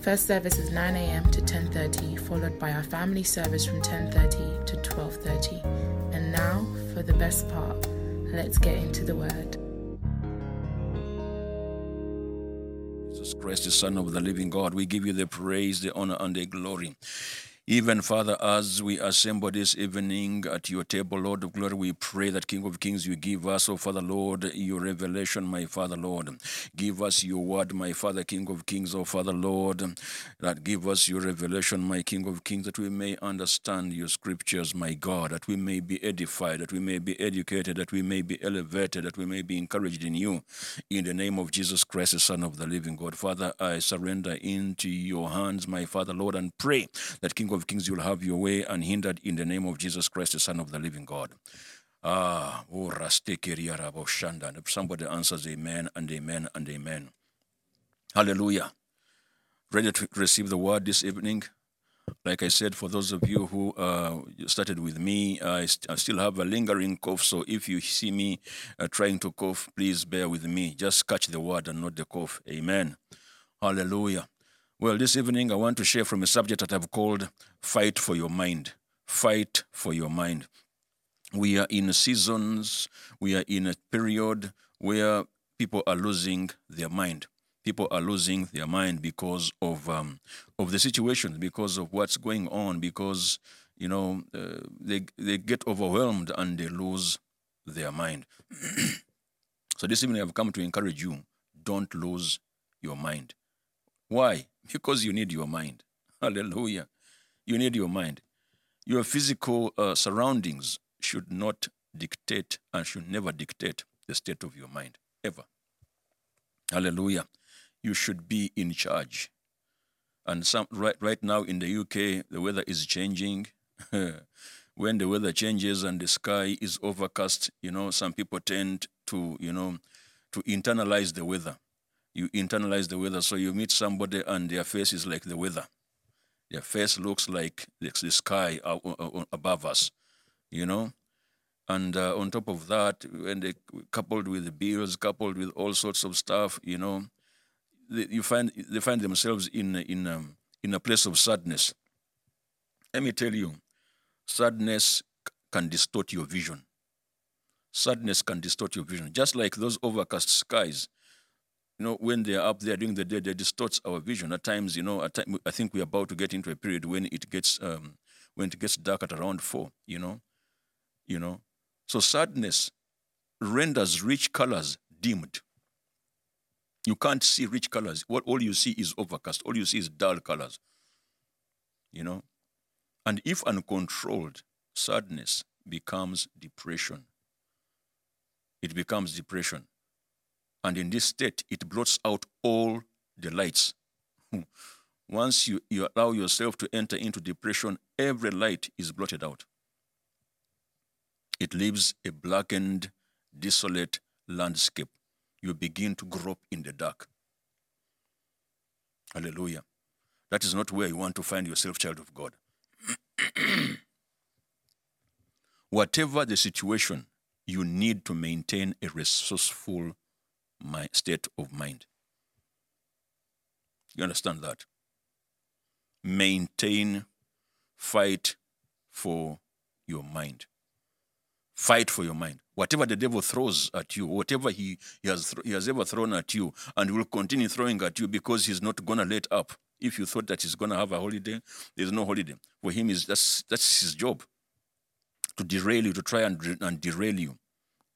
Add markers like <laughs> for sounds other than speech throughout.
First service is 9 a.m. to 10:30, followed by our family service from 10:30 to 12:30. And now for the best part. Let's get into the word. Jesus Christ, the Son of the living God, we give you the praise, the honor, and the glory. Even, Father, as we assemble this evening at your table, Lord of glory, we pray that King of Kings, you give us, oh Father, Lord, your revelation, my Father, Lord. Give us your word, my Father, King of Kings, oh Father, Lord. That give us your revelation, my King of Kings, that we may understand your scriptures, my God, that we may be edified, that we may be educated, that we may be elevated, that we may be encouraged in you. In the name of Jesus Christ, the Son of the living God. Father, I surrender into your hands, my Father, Lord, and pray that King of Kings, you'll have your way unhindered in the name of Jesus Christ, the Son of the living God. Ah, oh, shanda. And if somebody answers amen and amen and amen. Hallelujah. Ready to receive the word this evening? Like I said, for those of you who uh, started with me, I, st- I still have a lingering cough. So if you see me uh, trying to cough, please bear with me. Just catch the word and not the cough. Amen. Hallelujah. Well, this evening I want to share from a subject that I've called Fight for Your Mind. Fight for Your Mind. We are in seasons, we are in a period where people are losing their mind. People are losing their mind because of um, of the situation, because of what's going on, because you know uh, they they get overwhelmed and they lose their mind. <clears throat> so this evening I've come to encourage you: don't lose your mind. Why? Because you need your mind. <laughs> Hallelujah. You need your mind. Your physical uh, surroundings should not dictate and should never dictate the state of your mind, ever. Hallelujah. You should be in charge. And some right right now in the UK, the weather is changing. <laughs> when the weather changes and the sky is overcast, you know, some people tend to, you know, to internalize the weather you internalize the weather. So you meet somebody and their face is like the weather. Their face looks like the sky above us, you know. And uh, on top of that, when they coupled with the bills, coupled with all sorts of stuff, you know, they, you find they find themselves in in um, in a place of sadness. Let me tell you, sadness can distort your vision. Sadness can distort your vision, just like those overcast skies you know, when they're up there during the day, they distorts our vision. At times, you know, time, I think we're about to get into a period when it gets um, when it gets dark at around four. You know, you know. So sadness renders rich colors dimmed. You can't see rich colors. What all you see is overcast. All you see is dull colors. You know, and if uncontrolled, sadness becomes depression. It becomes depression. And in this state, it blots out all the lights. Hmm. Once you, you allow yourself to enter into depression, every light is blotted out. It leaves a blackened, desolate landscape. You begin to grope in the dark. Hallelujah. That is not where you want to find yourself, child of God. <clears throat> Whatever the situation, you need to maintain a resourceful my state of mind. You understand that? Maintain, fight for your mind. Fight for your mind. Whatever the devil throws at you, whatever he, he, has, he has ever thrown at you, and will continue throwing at you because he's not going to let up. If you thought that he's going to have a holiday, there's no holiday. For him, is that's, that's his job to derail you, to try and, and derail you.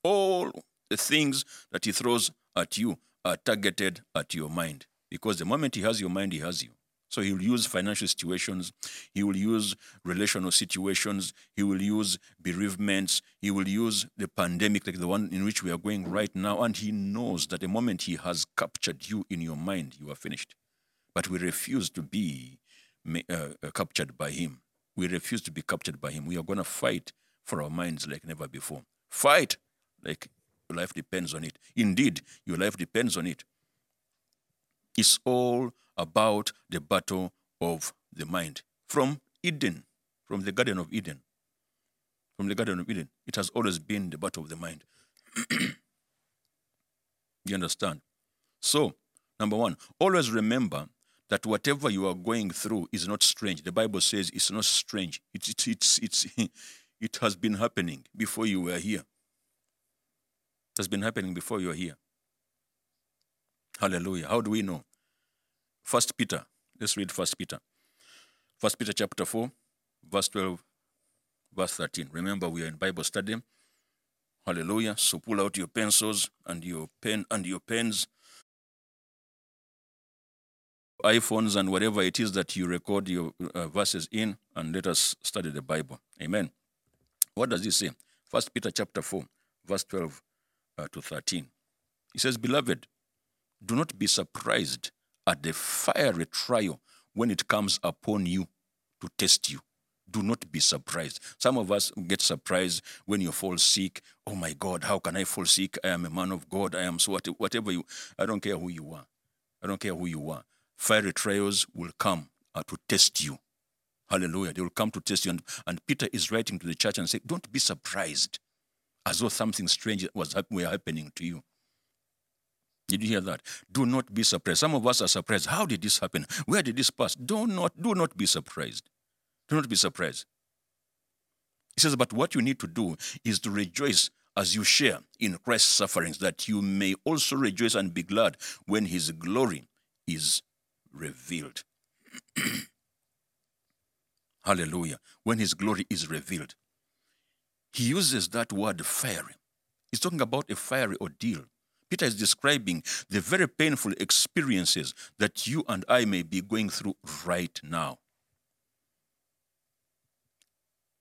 All the things that he throws at you are targeted at your mind because the moment he has your mind, he has you. So he will use financial situations, he will use relational situations, he will use bereavements, he will use the pandemic like the one in which we are going right now. And he knows that the moment he has captured you in your mind, you are finished. but we refuse to be uh, uh, captured by him. We refuse to be captured by him. We are going to fight for our minds like never before. Fight like your life depends on it. Indeed, your life depends on it. It's all about the battle of the mind. From Eden, from the Garden of Eden, from the Garden of Eden, it has always been the battle of the mind. <clears throat> you understand? So, number one, always remember that whatever you are going through is not strange. The Bible says it's not strange. It's, it's, it's, <laughs> it's, it has been happening before you were here. Has been happening before you're here. Hallelujah. How do we know? First Peter. Let's read First Peter. First Peter chapter 4, verse 12, verse 13. Remember, we are in Bible study. Hallelujah. So pull out your pencils and your pen and your pens iPhones and whatever it is that you record your uh, verses in, and let us study the Bible. Amen. What does it say? First Peter chapter 4, verse 12 uh, to 13. He says, Beloved, do not be surprised at the fiery trial when it comes upon you to test you. Do not be surprised. Some of us get surprised when you fall sick. Oh my God, how can I fall sick? I am a man of God. I am so whatever you. I don't care who you are. I don't care who you are fiery trials will come uh, to test you. Hallelujah. They will come to test you. And, and Peter is writing to the church and say, Don't be surprised as though something strange was were happening to you. Did you hear that? Do not be surprised. Some of us are surprised. How did this happen? Where did this pass? Do not, do not be surprised. Do not be surprised. He says, but what you need to do is to rejoice as you share in Christ's sufferings, that you may also rejoice and be glad when his glory is revealed. <clears throat> Hallelujah. When his glory is revealed. He uses that word fiery. He's talking about a fiery ordeal. Peter is describing the very painful experiences that you and I may be going through right now.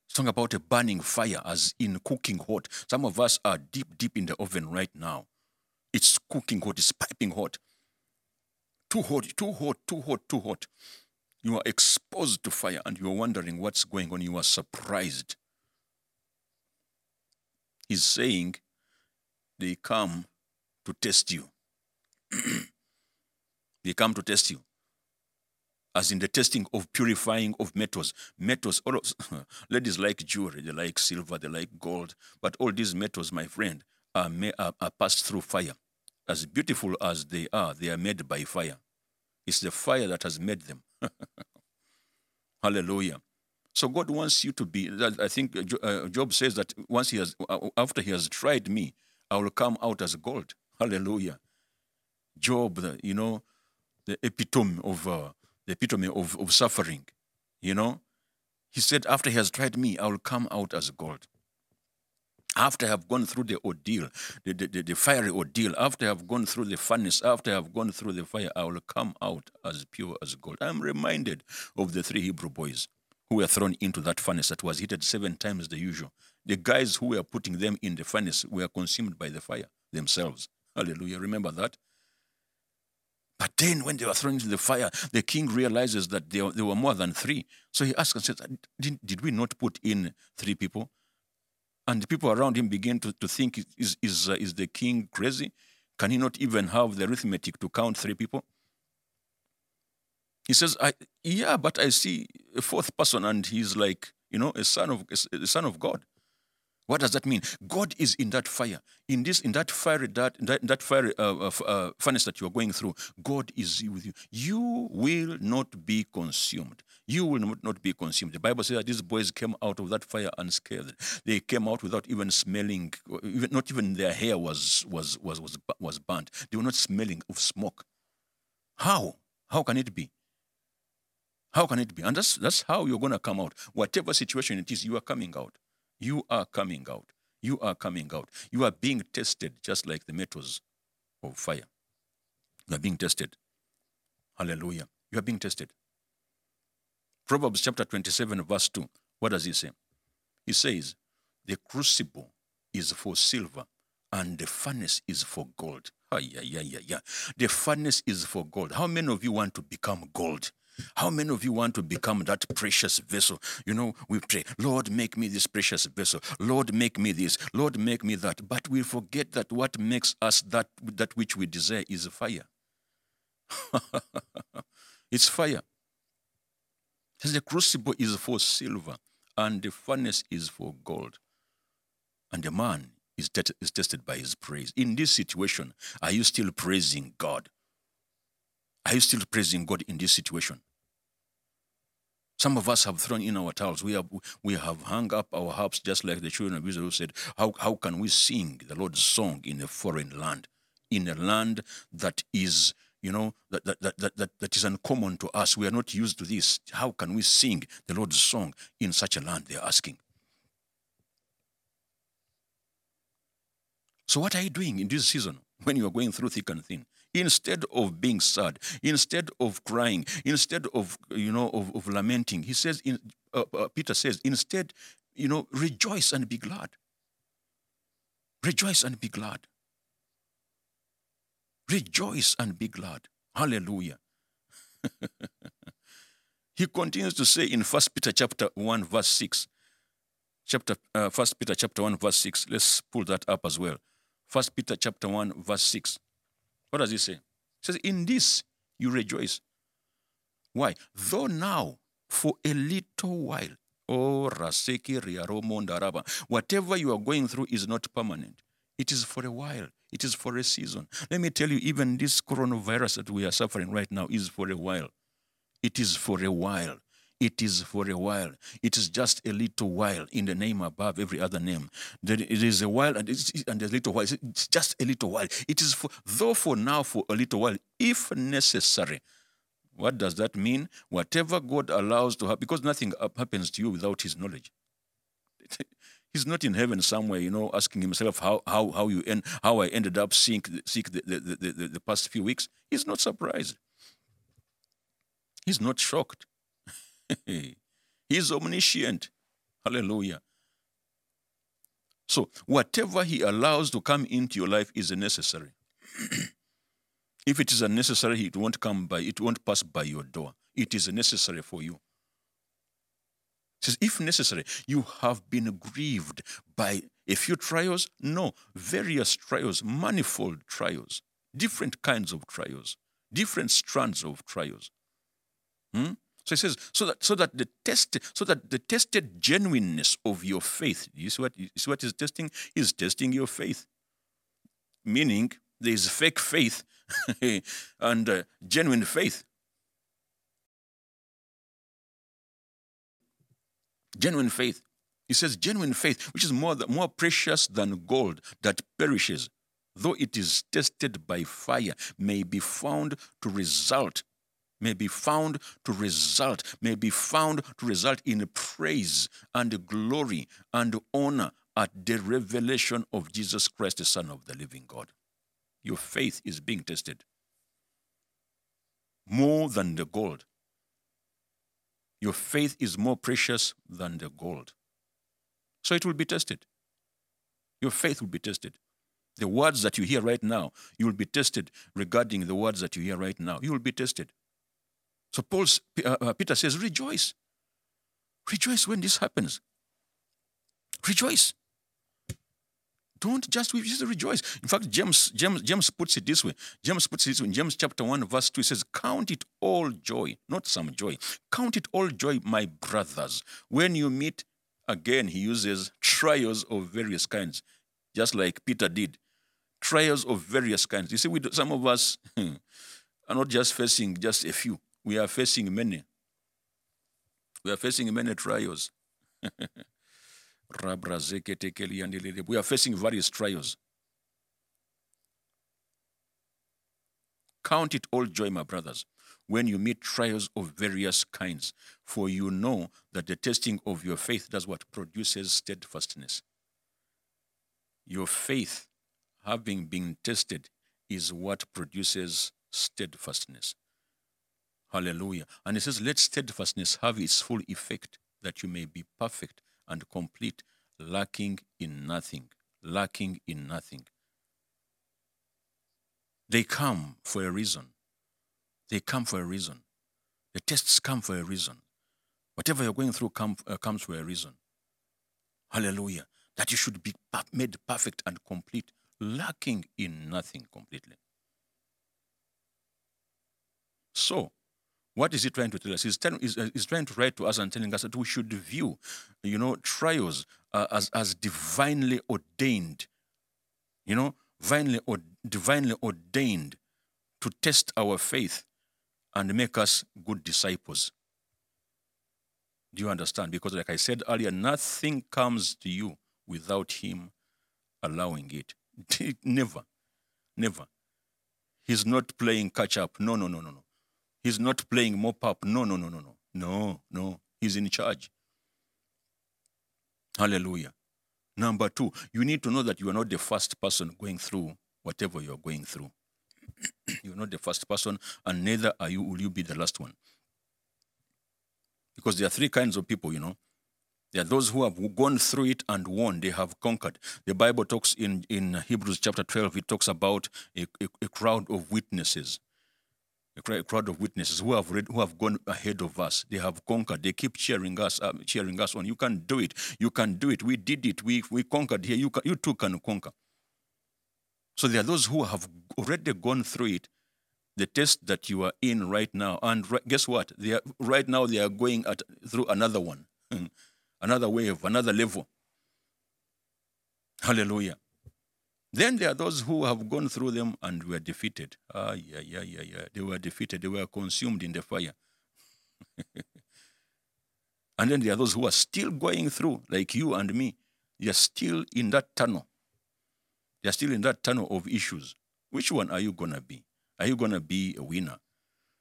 He's talking about a burning fire, as in cooking hot. Some of us are deep, deep in the oven right now. It's cooking hot, it's piping hot too hot, too hot, too hot, too hot. You are exposed to fire and you are wondering what's going on. You are surprised. He's saying they come to test you. <clears throat> they come to test you. As in the testing of purifying of metals. Metals, all of, <laughs> ladies like jewelry, they like silver, they like gold. But all these metals, my friend, are, are, are passed through fire. As beautiful as they are, they are made by fire. It's the fire that has made them. <laughs> Hallelujah. So God wants you to be. I think uh, Job says that once he has, uh, after he has tried me, I will come out as gold. <laughs> Hallelujah. Job, you know, the epitome of uh, the epitome of, of suffering. You know, he said, after he has tried me, I will come out as gold after I have gone through the ordeal, the, the, the, the, fiery ordeal, after I have gone through the furnace, after I have gone through the fire, I will come out as pure as gold. I'm reminded of the three Hebrew boys who were thrown into that furnace that was heated seven times the usual. The guys who were putting them in the furnace were consumed by the fire themselves. Hallelujah. Remember that? But then, when they were thrown into the fire, the king realizes that there, were more than three. So he asks and says, did, did we not put in three people? And the people around him begin to, to think, is, is, uh, is the king crazy? Can he not even have the arithmetic to count three people? He says, I, yeah, but I see a fourth person and he's like, you know, a son of, a son of God. What does that mean? God is in that fire, in this, in that fiery, that, that, that fiery uh, uh, furnace that you are going through. God is with you. You will not be consumed you will not be consumed. The Bible says that these boys came out of that fire unscathed. They came out without even smelling, even, not even their hair was, was, was, was, was burnt. They were not smelling of smoke. How? How can it be? How can it be? And that's, that's how you're going to come out. Whatever situation it is, you are coming out. You are coming out. You are coming out. You are being tested just like the metals of fire. You are being tested. Hallelujah. You are being tested. Proverbs chapter 27, verse 2. What does he say? He says, The crucible is for silver and the furnace is for gold. Ah, yeah, yeah, yeah, yeah. The furnace is for gold. How many of you want to become gold? How many of you want to become that precious vessel? You know, we pray, Lord, make me this precious vessel. Lord, make me this. Lord, make me that. But we forget that what makes us that, that which we desire is fire. <laughs> it's fire. The crucible is for silver, and the furnace is for gold. And the man is tested by his praise. In this situation, are you still praising God? Are you still praising God in this situation? Some of us have thrown in our towels. We have, we have hung up our harps just like the children of Israel said, how, how can we sing the Lord's song in a foreign land? In a land that is, you know, that, that, that, that, that is uncommon to us. We are not used to this. How can we sing the Lord's song in such a land? They're asking. So, what are you doing in this season when you are going through thick and thin? Instead of being sad, instead of crying, instead of you know of, of lamenting, he says. In, uh, uh, Peter says, instead, you know, rejoice and be glad. Rejoice and be glad. Rejoice and be glad. Hallelujah. <laughs> he continues to say in First Peter chapter 1, verse 6. Chapter uh, First Peter chapter 1, verse 6. Let's pull that up as well. First Peter chapter 1, verse 6. What does he say? He says, In this you rejoice. Why? Though now, for a little while, oh Raseki whatever you are going through is not permanent. It is for a while. It is for a season. Let me tell you, even this coronavirus that we are suffering right now is for a while. It is for a while. It is for a while. It is just a little while in the name above every other name. It is a while and, and a little while. It's just a little while. It is for, though for now, for a little while, if necessary. What does that mean? Whatever God allows to happen, because nothing happens to you without His knowledge. <laughs> He's not in heaven somewhere, you know, asking himself how how how you end, how I ended up sick sick the, the, the, the, the past few weeks. He's not surprised. He's not shocked. <laughs> He's omniscient. Hallelujah. So, whatever He allows to come into your life is necessary. <clears throat> if it is unnecessary, it won't come by, it won't pass by your door. It is necessary for you. It says, if necessary, you have been grieved by a few trials. No, various trials, manifold trials, different kinds of trials, different strands of trials. Hmm? So he says, so that so that the test, so that the tested genuineness of your faith. You see what you see what he's testing? He's testing your faith. Meaning there is fake faith <laughs> and uh, genuine faith. Genuine faith. He says genuine faith, which is more, more precious than gold that perishes, though it is tested by fire, may be found to result may be found to result, may be found to result in praise and glory and honor at the revelation of Jesus Christ, the Son of the living God. Your faith is being tested more than the gold. Your faith is more precious than the gold. So it will be tested. Your faith will be tested. The words that you hear right now, you will be tested regarding the words that you hear right now. You will be tested. So Paul, uh, uh, Peter says, rejoice. Rejoice when this happens. Rejoice. Don't just, just rejoice. In fact, James, James, James puts it this way. James puts it this way. In James chapter 1, verse 2, he says, Count it all joy, not some joy. Count it all joy, my brothers, when you meet, again, he uses trials of various kinds, just like Peter did. Trials of various kinds. You see, we, some of us <laughs> are not just facing just a few we are facing many. We are facing many trials. <laughs> we are facing various trials. Count it all joy, my brothers, when you meet trials of various kinds, for you know that the testing of your faith does what produces steadfastness. Your faith, having been tested, is what produces steadfastness. Hallelujah. And it says, Let steadfastness have its full effect, that you may be perfect and complete, lacking in nothing. Lacking in nothing. They come for a reason. They come for a reason. The tests come for a reason. Whatever you're going through come, uh, comes for a reason. Hallelujah. That you should be made perfect and complete, lacking in nothing completely. So, what is he trying to tell us? He's, telling, he's, he's trying to write to us and telling us that we should view, you know, trials uh, as, as divinely ordained, you know, divinely, or, divinely ordained to test our faith and make us good disciples. Do you understand? Because, like I said earlier, nothing comes to you without Him allowing it. <laughs> never. Never. He's not playing catch up. No, no, no, no, no. He's not playing mop up. No, no, no, no, no. No, no. He's in charge. Hallelujah. Number two, you need to know that you are not the first person going through whatever you're going through. <coughs> you're not the first person, and neither are you will you be the last one. Because there are three kinds of people, you know. There are those who have gone through it and won, they have conquered. The Bible talks in, in Hebrews chapter 12, it talks about a, a, a crowd of witnesses. A crowd of witnesses who have read, who have gone ahead of us. They have conquered. They keep cheering us, uh, cheering us on. You can do it. You can do it. We did it. We, we conquered here. You, can, you too can conquer. So there are those who have already gone through it, the test that you are in right now. And right, guess what? They are, right now they are going at, through another one, <laughs> another wave, another level. Hallelujah. Then there are those who have gone through them and were defeated. Ah, yeah, yeah, yeah, yeah. They were defeated. They were consumed in the fire. <laughs> and then there are those who are still going through, like you and me. Are still in that tunnel. Are still in that tunnel of issues. Which one are you going to be? Are you going to be a winner?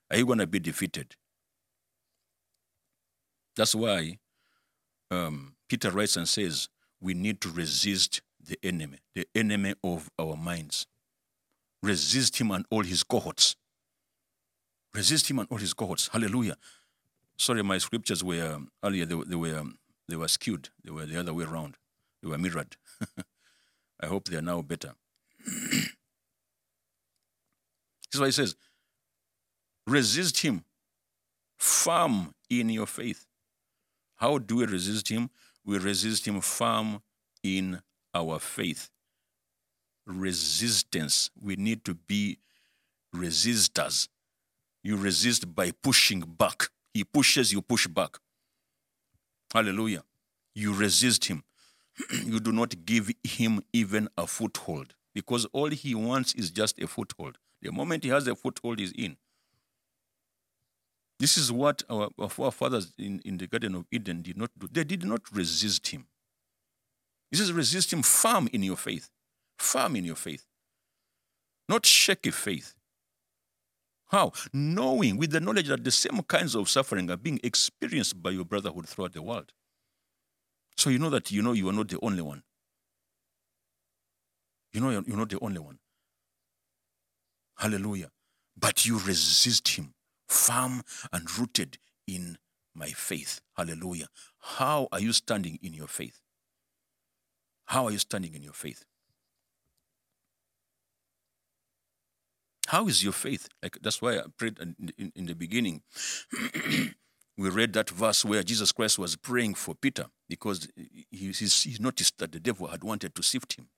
Are you going to be defeated? That's why um, Peter writes and says, we need to resist the enemy, the enemy of our minds. Resist him and all his cohorts. Resist him and all his cohorts. Hallelujah. Sorry, my scriptures were um, earlier, they, they, were, um, they were skewed. They were the other way around. They were mirrored. <laughs> I hope they are now better. <clears throat> this is why he says, resist him, firm in your faith. How do we resist him? We resist him firm in our faith. Resistance. We need to be resistors. You resist by pushing back. He pushes, you push back. Hallelujah. You resist him. <clears throat> you do not give him even a foothold because all he wants is just a foothold. The moment he has a foothold, he's in. This is what our, our forefathers in, in the Garden of Eden did not do. They did not resist him. He says, resist him firm in your faith. Firm in your faith. Not shaky faith. How? Knowing with the knowledge that the same kinds of suffering are being experienced by your brotherhood throughout the world. So you know that you know you are not the only one. You know you're not the only one. Hallelujah. But you resist him, firm and rooted in my faith. Hallelujah. How are you standing in your faith? How are you standing in your faith? How is your faith? Like that's why I prayed in, in, the beginning. <clears throat> we read that verse where Jesus Christ was praying for Peter because he, he noticed that the devil had wanted to sift him.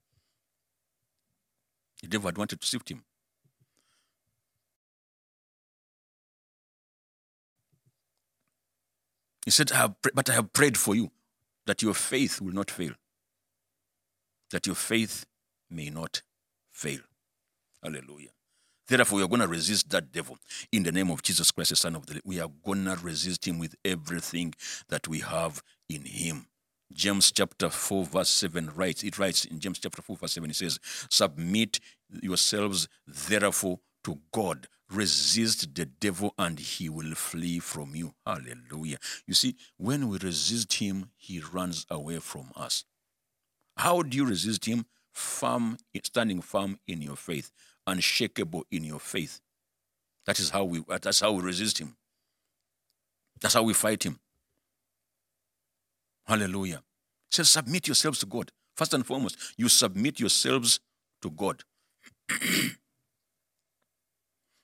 The devil had wanted to sift him. He said, I have, But I have prayed for you that your faith will not fail that your faith may not fail. Hallelujah. Therefore, we are going to resist that devil in the name of Jesus Christ, the Son of the We are going to resist him with everything that we have in him. James chapter 4, verse 7 writes, it writes in James chapter 4, verse 7, it says, Submit yourselves therefore to God. Resist the devil and he will flee from you. Hallelujah. You see, when we resist him, he runs away from us. How do you resist him? Firm, standing firm in your faith, unshakable in your faith. That is how we. That's how we resist him. That's how we fight him. Hallelujah. So submit yourselves to God. First and foremost, you submit yourselves to God. <clears throat>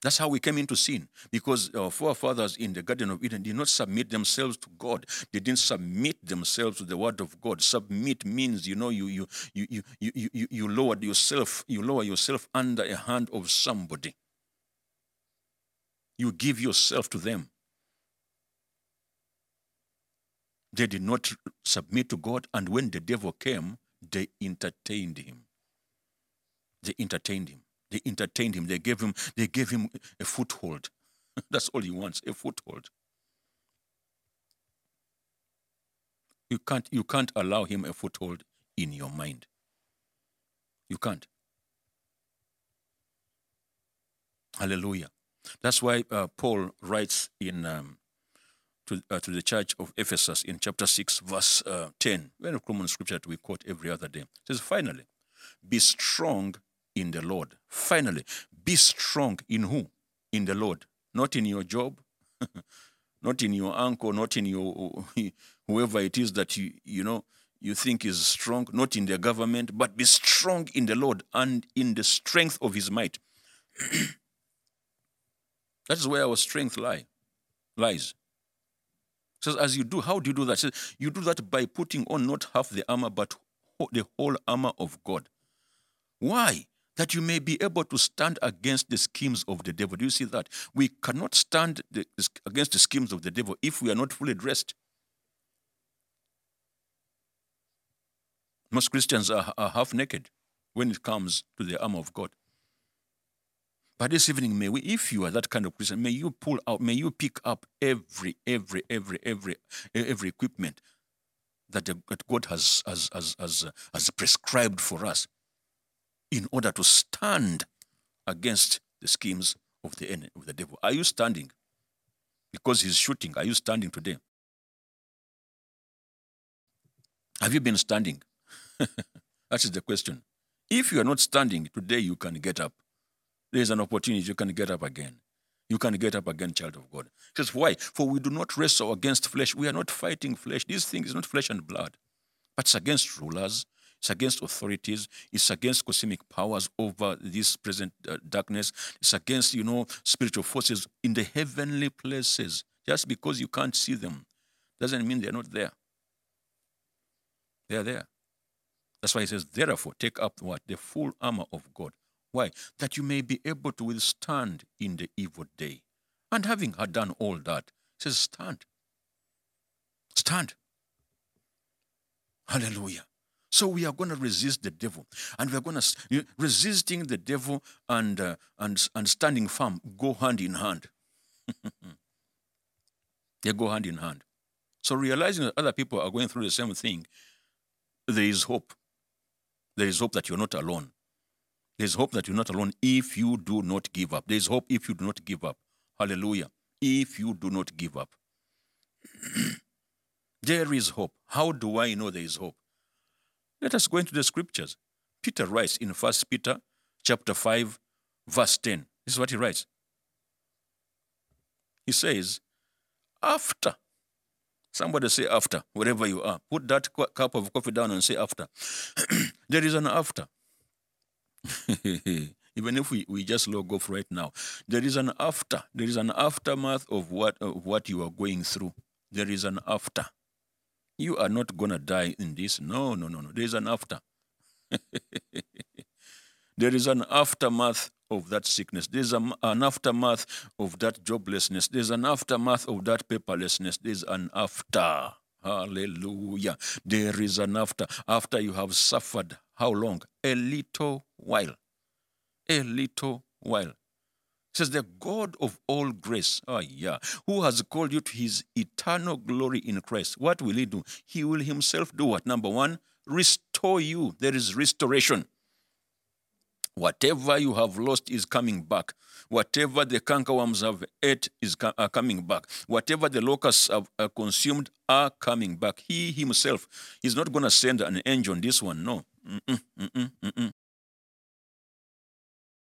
That's how we came into sin because our forefathers in the Garden of Eden did not submit themselves to God. They didn't submit themselves to the Word of God. Submit means, you know, you you you you you you, you lowered yourself, you lower yourself under a hand of somebody. You give yourself to them. They did not submit to God, and when the devil came, they entertained him. They entertained him. They entertained him. They gave him, they gave him a foothold. <laughs> That's all he wants, a foothold. You can't, you can't allow him a foothold in your mind. You can't. Hallelujah. That's why uh, Paul writes in um, to, uh, to the church of Ephesus in chapter 6, verse uh, 10, very common scripture that we quote every other day. It says, Finally, be strong in the Lord. Finally, be strong in who? In the Lord. Not in your job, <laughs> not in your uncle, not in your <laughs> whoever it is that you you know you think is strong, not in the government, but be strong in the Lord and in the strength of his might. <clears throat> that is where our strength lie, lies. Says, as you do, how do you do that? Says, you do that by putting on not half the armor, but the whole armor of God. Why? That you may be able to stand against the schemes of the devil. Do you see that? We cannot stand the, against the schemes of the devil if we are not fully dressed. Most Christians are, are half naked when it comes to the armor of God. But this evening, may we, if you are that kind of Christian, may you pull out, may you pick up every, every, every, every, every equipment that, God has, has, has, has, uh, has prescribed for us in order to stand against the schemes of the enemy, of the devil. Are you standing? Because he's shooting. Are you standing today? Have you been standing? <laughs> that is the question. If you are not standing today, you can get up there is an opportunity you can get up again. You can get up again, child of God. Says why? For we do not wrestle against flesh. We are not fighting flesh. This thing is not flesh and blood, but it's against rulers, it's against authorities, it's against cosmic powers over this present uh, darkness, it's against, you know, spiritual forces in the heavenly places. Just because you can't see them doesn't mean they're not there. They're there. That's why he says, therefore, take up what? The full armor of God why? That you may be able to withstand in the evil day. And having had done all that, says, stand. Stand. Hallelujah. So we are going to resist the devil, and we are going to resisting the devil and uh, and and standing firm go hand in hand. <laughs> they go hand in hand. So realizing that other people are going through the same thing, there is hope. There is hope that you're not alone. There's hope that you're not alone if you do not give up. There's hope if you do not give up. Hallelujah. If you do not give up. <clears throat> there is hope. How do I know there is hope? Let us go into the scriptures. Peter writes in 1 Peter chapter 5, verse 10. This is what he writes. He says, after. Somebody say after, wherever you are. Put that cup of coffee down and say after. <clears throat> there is an after. <laughs> Even if we, we just log off right now, there is an after. There is an aftermath of what of what you are going through. There is an after. You are not gonna die in this. No, no, no, no. There is an after. <laughs> there is an aftermath of that sickness. There's an aftermath of that joblessness. There's an aftermath of that paperlessness. There's an after. Hallelujah. There is an after. After you have suffered how long? A little while. A little while. Says the God of all grace, oh yeah, who has called you to his eternal glory in Christ. What will he do? He will himself do what? Number one, restore you. There is restoration. Whatever you have lost is coming back. Whatever the cankerworms have ate is are coming back. Whatever the locusts have uh, consumed are coming back. He himself is not going to send an angel on this one. No. Mm-mm, mm-mm, mm-mm.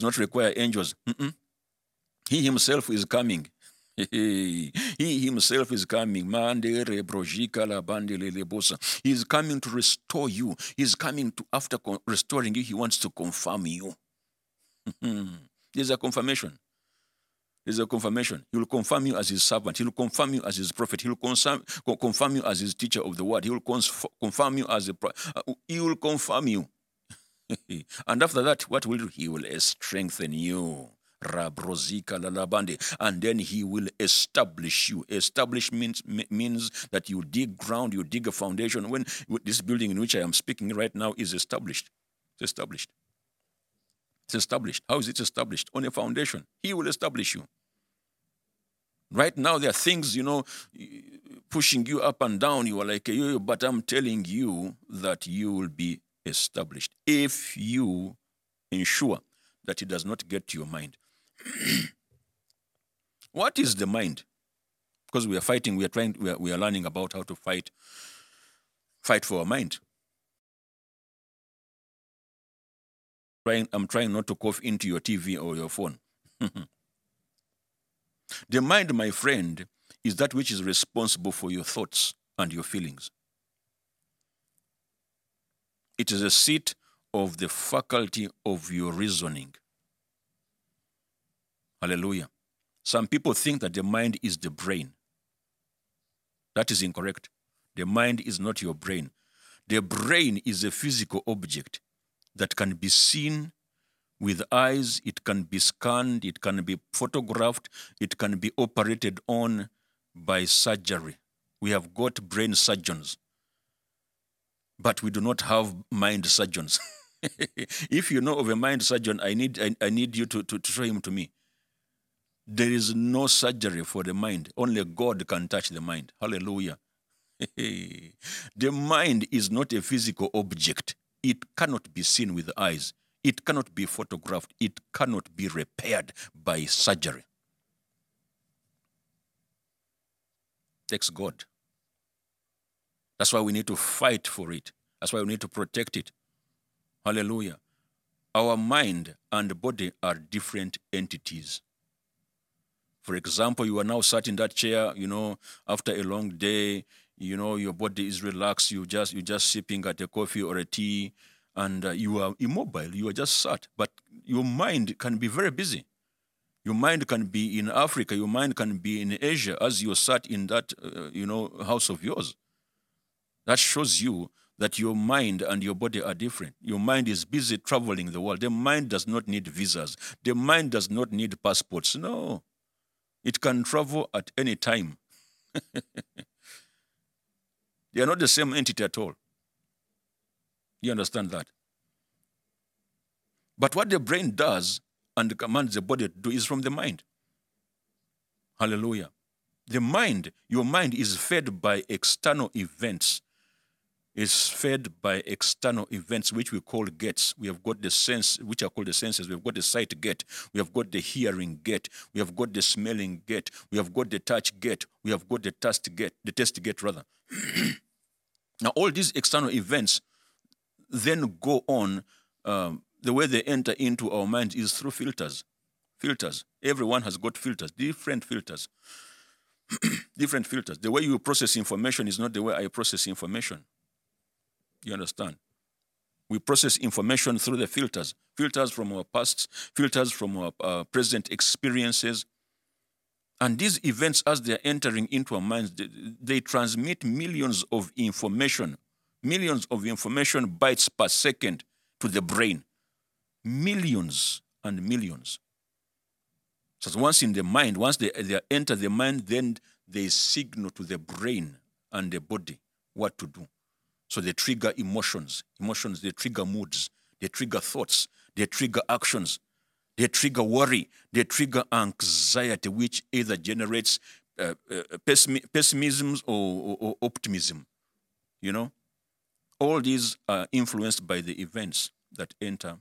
Not require angels. Mm-mm. He himself is coming. <laughs> he himself is coming. He is coming to restore you. He is coming to, after restoring you, he wants to confirm you. <laughs> There's a confirmation. There's a confirmation. He will confirm you as his servant. He will confirm you as his prophet. He will confirm, co- confirm you as his teacher of the word. He will confirm you as a. Uh, he will confirm you. <laughs> and after that, what will he will strengthen you? Rabrozika lalabande. And then he will establish you. Establish means means that you dig ground, you dig a foundation. When this building in which I am speaking right now is established, it's established. It's established. How is it established? On a foundation. He will establish you. Right now, there are things, you know, pushing you up and down. You are like, but I'm telling you that you will be established if you ensure that it does not get to your mind. <clears throat> what is the mind? Because we are fighting, we are trying, we are, we are learning about how to fight, fight for our mind. Trying, I'm trying not to cough into your TV or your phone. <laughs> the mind, my friend, is that which is responsible for your thoughts and your feelings. It is a seat of the faculty of your reasoning. Hallelujah. Some people think that the mind is the brain. That is incorrect. The mind is not your brain. The brain is a physical object that can be seen with eyes, it can be scanned, it can be photographed, it can be operated on by surgery. We have got brain surgeons, but we do not have mind surgeons. <laughs> if you know of a mind surgeon, I need, I, I need you to, to, to show him to me. There is no surgery for the mind. Only God can touch the mind. Hallelujah. the mind is not a physical object. It cannot be seen with eyes. It cannot be photographed. It cannot be repaired by surgery. Takes God. That's why we need to fight for it. That's why we need to protect it. Hallelujah. Our mind and body are different entities. For example, you are now sat in that chair, you know, after a long day, you know, your body is relaxed, you just you just sipping at a coffee or a tea, and uh, you are immobile, you are just sat. But your mind can be very busy. Your mind can be in Africa, your mind can be in Asia as you sat in that, uh, you know, house of yours. That shows you that your mind and your body are different. Your mind is busy traveling the world. The mind does not need visas. The mind does not need passports. No. It can travel at any time. <laughs> they are not the same entity at all. You understand that? But what the brain does and commands the body to do is from the mind. Hallelujah. The mind, your mind is fed by external events is fed by external events which we call gates. We have got the sense, which are called the senses. We have got the sight gate. We have got the hearing gate. We have got the smelling gate. We have got the touch gate. We have got the taste gate, the taste gate rather. <clears throat> now, all these external events then go on. Um, the way they enter into our minds is through filters. Filters. Everyone has got filters, different filters. <clears throat> different filters. The way you process information is not the way I process information. You understand? We process information through the filters filters from our pasts, filters from our uh, present experiences. And these events, as they're entering into our minds, they, they transmit millions of information, millions of information bytes per second to the brain. Millions and millions. So once in the mind, once they, they enter the mind, then they signal to the brain and the body what to do. So they trigger emotions. Emotions, they trigger moods. They trigger thoughts. They trigger actions. They trigger worry. They trigger anxiety, which either generates uh, uh, pessimism or, or, or optimism. You know? All these are influenced by the events that enter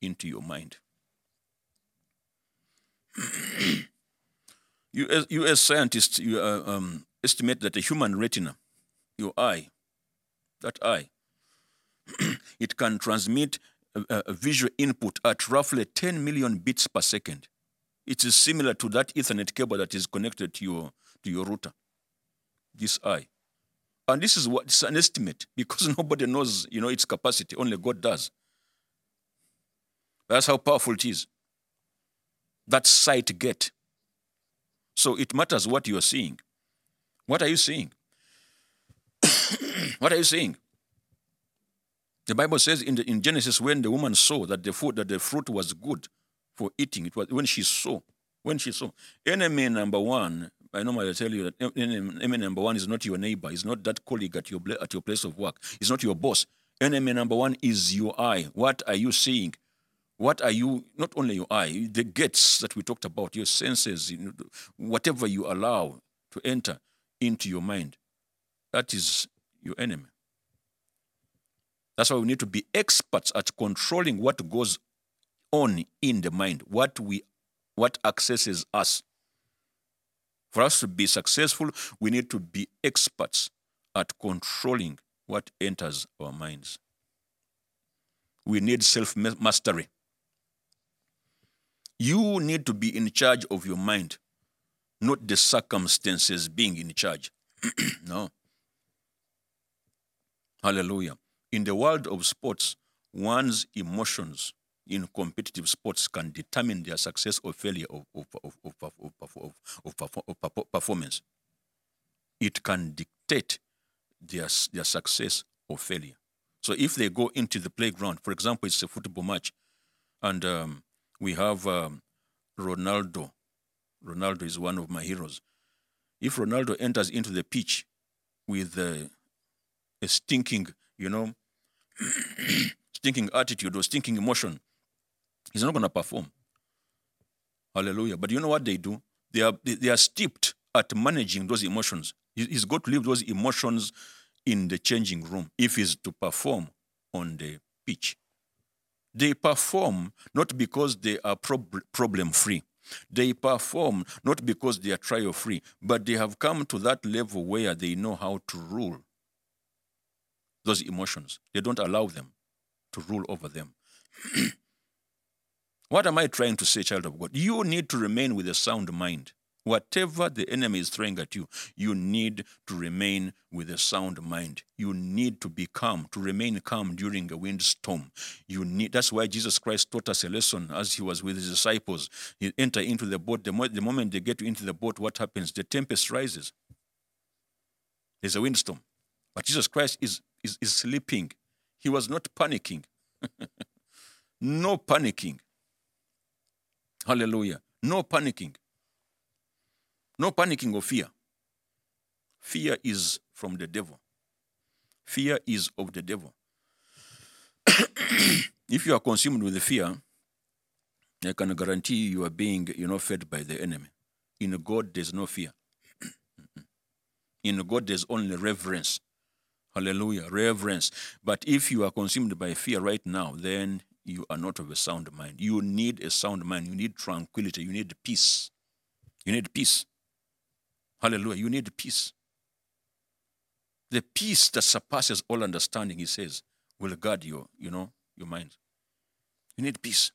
into your mind. <clears throat> US, US scientists you, uh, um, estimate that the human retina, your eye, that eye. <clears throat> it can transmit a, a, visual input at roughly 10 million bits per second. It is similar to that Ethernet cable that is connected to your, to your router, this eye. And this is what it's an estimate <laughs> because nobody knows, you know, its capacity. Only God does. That's how powerful it is. That sight get. So it matters what you are seeing. What are you seeing? What are you seeing? The Bible says in, the, in Genesis when the woman saw that the food that the fruit was good for eating, it was when she saw, when she saw. Enemy number one, I normally tell you that enemy number one is not your neighbor, is not that colleague at your at your place of work, it's not your boss. Enemy number one is your eye. What are you seeing? What are you, not only your eye, the gates that we talked about, your senses, whatever you allow to enter into your mind, that is your enemy. That's why we need to be experts at controlling what goes on in the mind, what we what accesses us. For us to be successful, we need to be experts at controlling what enters our minds. We need self mastery. You need to be in charge of your mind, not the circumstances being in charge. <clears throat> no. Hallelujah. In the world of sports, one's emotions in competitive sports can determine their success or failure of, of, of, performance. It can dictate their, their success or failure. So if they go into the playground, for example, it's a football match, and um, we have um, Ronaldo. Ronaldo is one of my heroes. If Ronaldo enters into the pitch with uh, a stinking, you know, <clears throat> stinking attitude or stinking emotion, he's not going to perform. Hallelujah. But you know what they do? They are, they are steeped at managing those emotions. He's got to leave those emotions in the changing room if he's to perform on the pitch. They perform not because they are prob- problem free. They perform not because they are trial free, but they have come to that level where they know how to rule those emotions. They don't allow them to rule over them. <clears throat> what am I trying to say, child of God? You need to remain with a sound mind. Whatever the enemy is throwing at you, you need to remain with a sound mind. You need to be calm, to remain calm during a windstorm. You need that's why Jesus Christ taught us a lesson as he was with his disciples. He enter into the boat. The, mo- the moment they get into the boat, what happens? The tempest rises. There's a windstorm. But Jesus Christ is, is, is sleeping. He was not panicking. <laughs> no panicking. Hallelujah. No panicking. No panicking or fear. Fear is from the devil. Fear is of the devil. <coughs> if you are consumed with fear, I can guarantee you are being, you know, fed by the enemy. In God, there's no fear. <coughs> In God, there's only reverence. Hallelujah, reverence. But if you are consumed by fear right now, then you are not of a sound mind. You need a sound mind. You need tranquility. You need peace. You need peace. Hallelujah. You need peace. The peace that surpasses all understanding, he says, will guard your, you know, your mind. You need peace.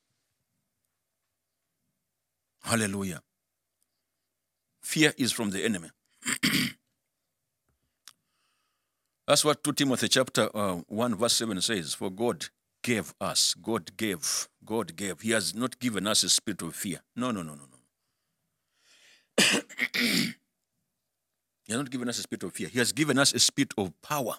Hallelujah. Fear is from the enemy. That's what 2 Timothy chapter uh, 1 verse 7 says. For God gave us, God gave, God gave. He has not given us a spirit of fear. No, no, no, no, no. <coughs> He has not given us a spirit of fear. He has given us a spirit of power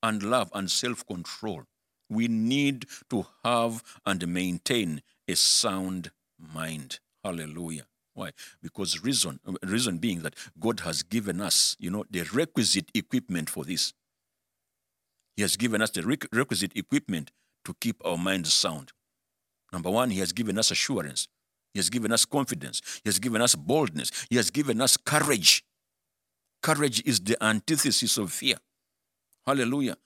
and love and self control. We need to have and maintain a sound mind. Hallelujah. Why? Because reason, reason being that God has given us, you know, the requisite equipment for this. He has given us the requisite equipment to keep our minds sound. Number one, He has given us assurance. He has given us confidence. He has given us boldness. He has given us courage. Courage is the antithesis of fear. Hallelujah.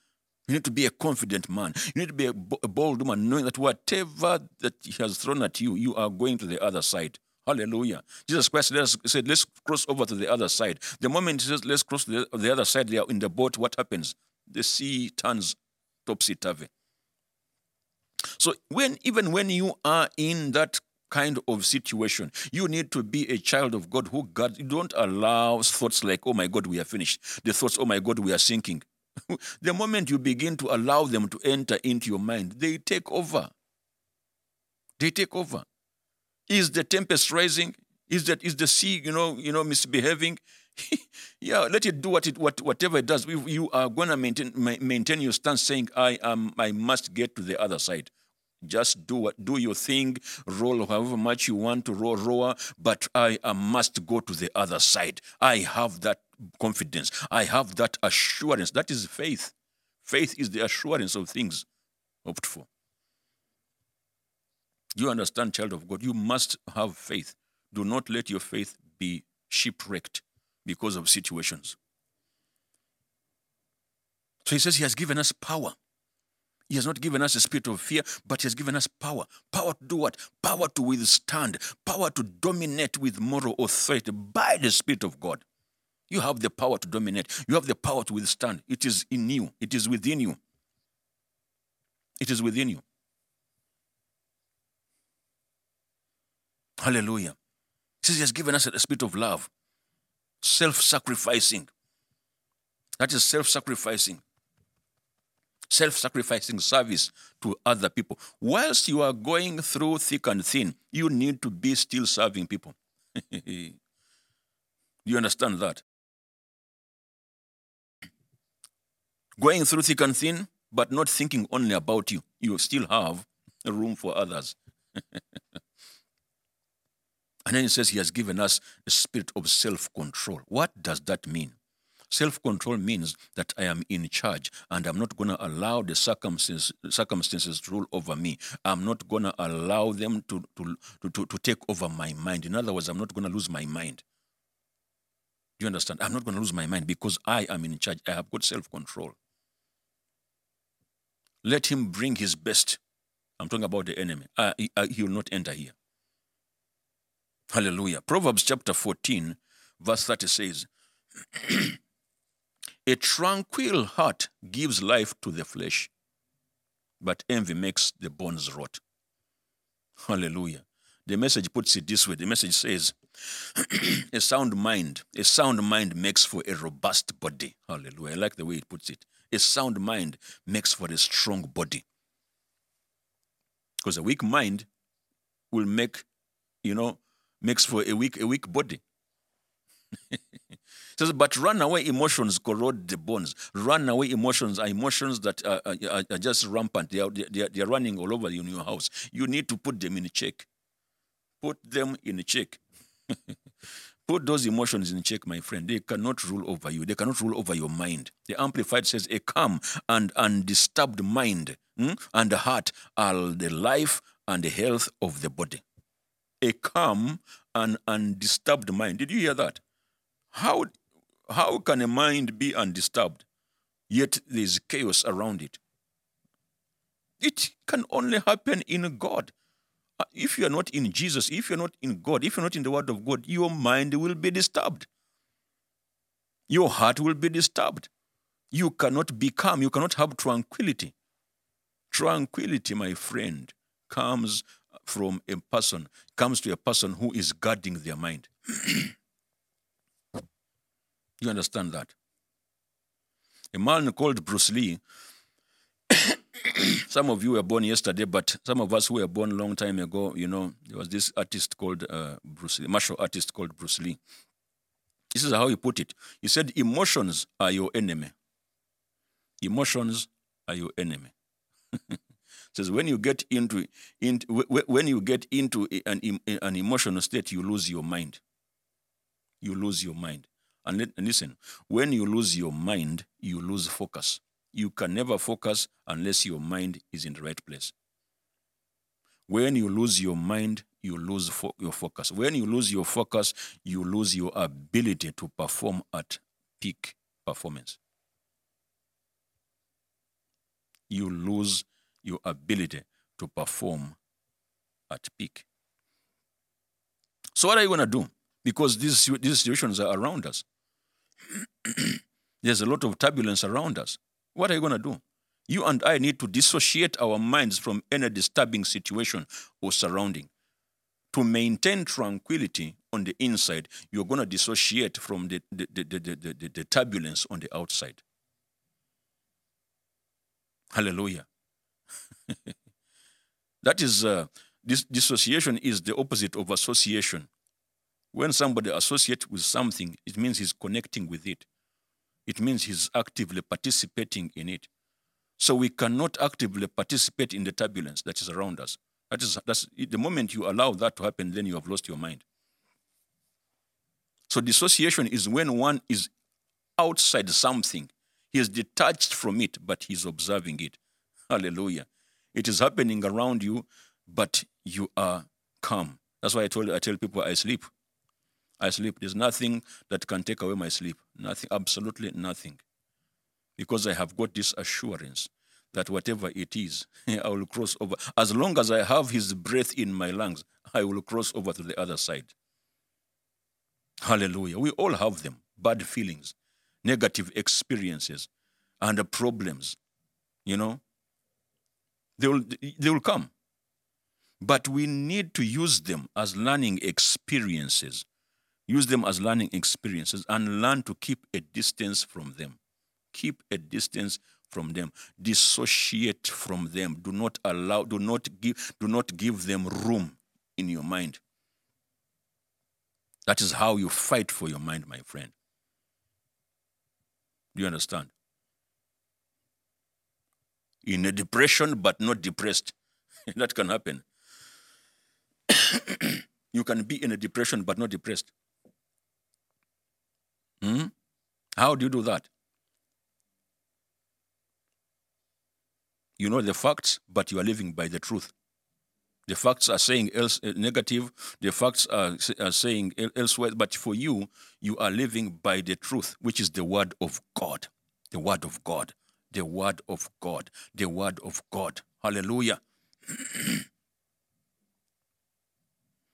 You need to be a confident man. You need to be a, bold woman, knowing that whatever that he has thrown at you, you are going to the other side. Hallelujah. Jesus Christ said, let's cross over to the other side. The moment he says, let's cross the, the other side, they are in the boat, what happens? The sea turns topsy-turvy. So when even when you are in that kind of situation. You need to be a child of God who God you don't allow thoughts like, oh my God, we are finished. The thoughts, oh my God, we are sinking. <laughs> the moment you begin to allow them to enter into your mind, they take over. They take over. Is the tempest rising? Is that is the sea, you know, you know, misbehaving? <laughs> yeah, let it do what it what whatever it does. If you are gonna maintain maintain your stance, saying I am I must get to the other side. Just do what do your thing, roll however much you want to roll, roar, but I, I must go to the other side. I have that confidence. I have that assurance. That is faith. Faith is the assurance of things hoped for. You understand, child of God, you must have faith. Do not let your faith be shipwrecked because of situations. So he says he has given us power. He has not given us a spirit of fear, but he has given us power. Power to do what? Power to withstand, power to dominate with moral authority by the Spirit of God. You have the power to dominate. You have the power to withstand. It is in you, it is within you. It is within you. Hallelujah. He says he has given us a spirit of love, self sacrificing. That is self sacrificing. Self sacrificing service to other people. Whilst you are going through thick and thin, you need to be still serving people. <laughs> you understand that? Going through thick and thin, but not thinking only about you. You still have room for others. <laughs> And then he says he has given us a spirit of self control. What does that mean? Self control means that I am in charge and I'm not going to allow the circumstances, circumstances to rule over me. I'm not going to allow them to, to, to, to take over my mind. In other words, I'm not going to lose my mind. Do you understand? I'm not going to lose my mind because I am in charge. I have got self control. Let him bring his best. I'm talking about the enemy. Uh, he, uh, he will not enter here. Hallelujah. Proverbs chapter 14, verse 30 says, A tranquil heart gives life to the flesh, but envy makes the bones rot. Hallelujah. The message puts it this way the message says, <clears throat> A sound mind, a sound mind makes for a robust body. Hallelujah. I like the way it puts it. A sound mind makes for a strong body. Because a weak mind will make, you know, makes for a weak, a weak body. <laughs> says, but runaway emotions corrode the bones. Runaway emotions are emotions that are, are, are just rampant. They are, they, are, they are running all over in your house. You need to put them in check. Put them in check. <laughs> put those emotions in check, my friend. They cannot rule over you. They cannot rule over your mind. The Amplified says, a calm and undisturbed mind hmm, and heart are the life and the health of the body a calm and undisturbed mind. Did you hear that? How, how can a mind be undisturbed, yet there's chaos around it? It can only happen in God. Uh, if you are not in Jesus, if you're not in God, if you're not in the Word of God, your mind will be disturbed. Your heart will be disturbed. You cannot be calm. You cannot have tranquility. Tranquility, my friend, comes from a person comes to a person who is guarding their mind. <clears throat> you understand that? A man called Bruce Lee. <coughs> some of you were born yesterday, but some of us who were born a long time ago, you know, there was this artist called uh, Bruce Lee, martial artist called Bruce Lee. This is how he put it. He said, Emotions are your enemy. Emotions are your enemy <laughs> says when you get into, when you get into an, an emotional state, you lose your mind. You lose your mind. And, let, and listen, when you lose your mind, you lose focus. You can never focus unless your mind is in the right place. When you lose your mind, you lose fo- your focus. When you lose your focus, you lose your ability to perform at peak performance. You lose your ability to perform at peak. So, what are you going to do? Because these, these situations are around us. <clears throat> There's a lot of turbulence around us. What are you going to do? You and I need to dissociate our minds from any disturbing situation or surrounding. To maintain tranquility on the inside, you're going to dissociate from the, the, the, the, the, the turbulence on the outside. Hallelujah. <laughs> that is, uh, this dissociation is the opposite of association. When somebody associates with something, it means he's connecting with it. It means he's actively participating in it. So we cannot actively participate in the turbulence that is around us. That is that's the moment you allow that to happen, then you have lost your mind. So dissociation is when one is outside something. He is detached from it, but he's observing it. Hallelujah. It is happening around you, but you are calm. That's why I told I tell people I sleep. I sleep. There's nothing that can take away my sleep. Nothing, absolutely nothing. Because I have got this assurance that whatever it is, <laughs> I will cross over. As long as I have his breath in my lungs, I will cross over to the other side. Hallelujah. We all have them bad feelings, negative experiences, and problems. You know, they will, they will come. But we need to use them as learning experiences. Use them as learning experiences and learn to keep a distance from them. Keep a distance from them. Dissociate from them. Do not allow, do not give, do not give them room in your mind. That is how you fight for your mind, my friend. Do you understand? In a depression, but not depressed. <laughs> that can happen. <coughs> you can be in a depression, but not depressed. Hmm? How do you do that? You know the facts, but you are living by the truth. The facts are saying else uh, negative. The facts are, are saying elsewhere. But for you, you are living by the truth, which is the word of God. The word of God. The word of God. The word of God. Hallelujah. <clears throat>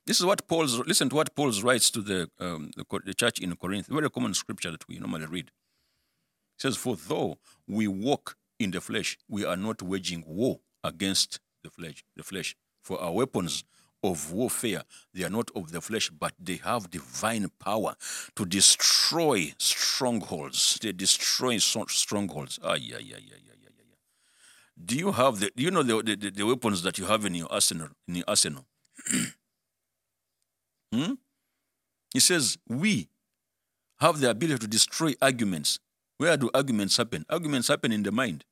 this is what Paul's. Listen to what Paul writes to the, um, the, the church in Corinth. Very common scripture that we normally read. It says, "For though we walk in the flesh, we are not waging war against the flesh. The flesh, for our weapons of warfare, they are not of the flesh, but they have divine power to destroy strongholds. They destroy strongholds. Ah, yeah, yeah, yeah, yeah, yeah, yeah. Do you have the? Do you know the, the, the weapons that you have in your arsenal? In your arsenal. <clears throat> hmm? He says we have the ability to destroy arguments. Where do arguments happen? Arguments happen in the mind.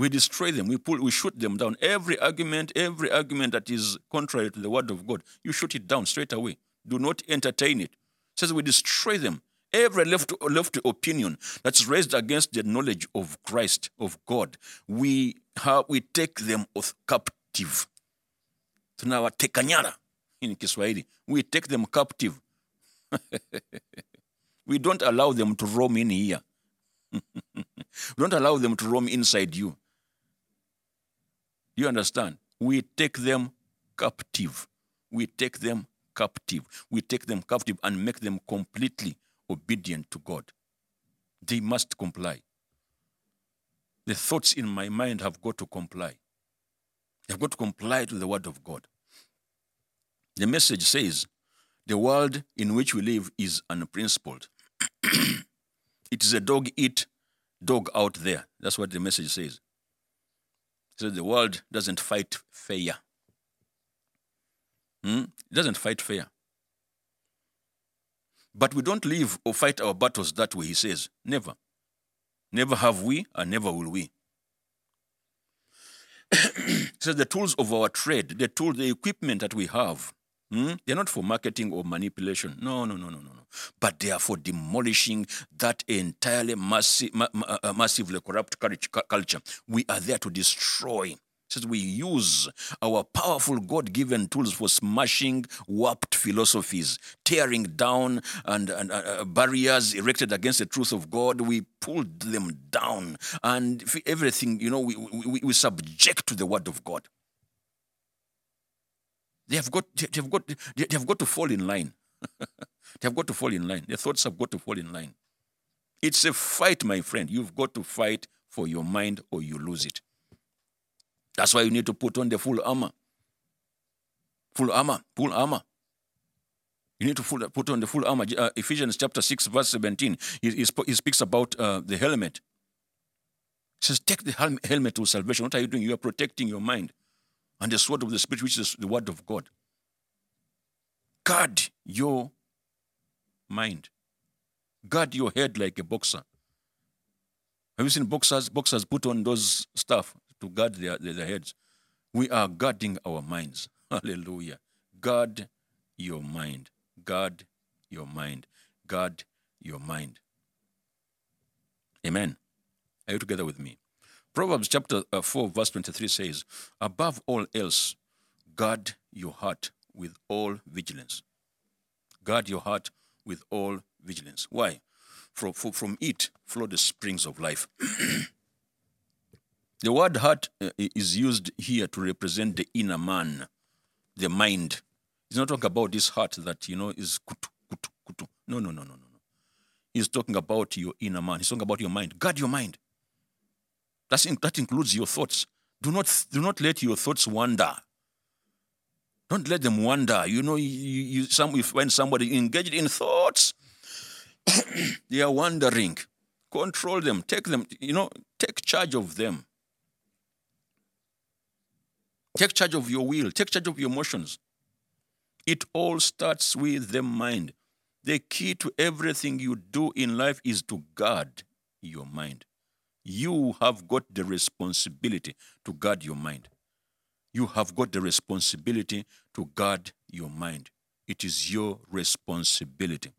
We destroy them. We pull. We shoot them down. Every argument, every argument that is contrary to the word of God, you shoot it down straight away. Do not entertain it. it says we destroy them. Every left, left opinion that's raised against the knowledge of Christ, of God, we have, we take them captive. Tunawateka nyara in Kiswahili. We take them captive. <laughs> we don't allow them to roam in here. <laughs> we don't allow them to roam inside you. You understand? We take them captive. We take them captive. We take them captive and make them completely obedient to God. They must comply. The thoughts in my mind have got to comply. They've got to comply to the word of God. The message says the world in which we live is unprincipled. <clears throat> it is a dog eat dog out there. That's what the message says. So the world doesn't fight fair. Hmm? It doesn't fight fair. But we don't live or fight our battles that way, he says. Never. Never have we, and never will we. <coughs> so the tools of our trade, the tools, the equipment that we have, Hmm? They're not for marketing or manipulation. No, no, no, no, no, no. But for demolishing that entirely massive, ma- ma- uh, massively corrupt culture. We are there to destroy. Says we use our powerful God-given tools for smashing warped philosophies, tearing down and, and uh, uh barriers erected against the truth of God. We pulled them down, and everything you know, we, we, we subject to the Word of God. They have got, they have got, they have got to fall in line. <laughs> they have got to fall in line. Their thoughts have got to fall in line. It's a fight, my friend. You've got to fight for your mind or you lose it. That's why you need to put on the full armor. Full armor, full armor. You need to full, put on the full armor. Uh, Ephesians chapter 6, verse 17, he, he, he speaks about uh, the helmet. He says, Take the helmet to salvation. What are you doing? You are protecting your mind and the sword of the Spirit, which is the word of God. Guard your mind. Guard your head like a boxer. Have you seen boxers? Boxers put on those stuff to guard their, their, heads. We are guarding our minds. <laughs> Hallelujah. Guard your mind. Guard your mind. Guard your mind. Amen. Are you together with me? Proverbs chapter uh, 4, verse 23 says, Above all else, guard your heart with all vigilance. Guard your heart with all vigilance. Why? From, from, from it flow the springs of life. <clears throat> the word heart uh, is used here to represent the inner man, the mind. He's not talking about this heart that, you know, is kutu, kutu, kutu. No, no, no, no, no. He's talking about your inner man. He's talking about your mind. Guard your mind. That's in, that includes your thoughts. Do not, do not let your thoughts wander. Don't let them wander. You know, you, you, some, find somebody engaged in thoughts, <coughs> they are wandering. Control them. Take them, you know, take charge of them. Take charge of your will. Take charge of your emotions. It all starts with the mind. The key to everything you do in life is to guard your mind. You have got the responsibility to guard your mind. You have got the responsibility to guard your mind. It is your responsibility.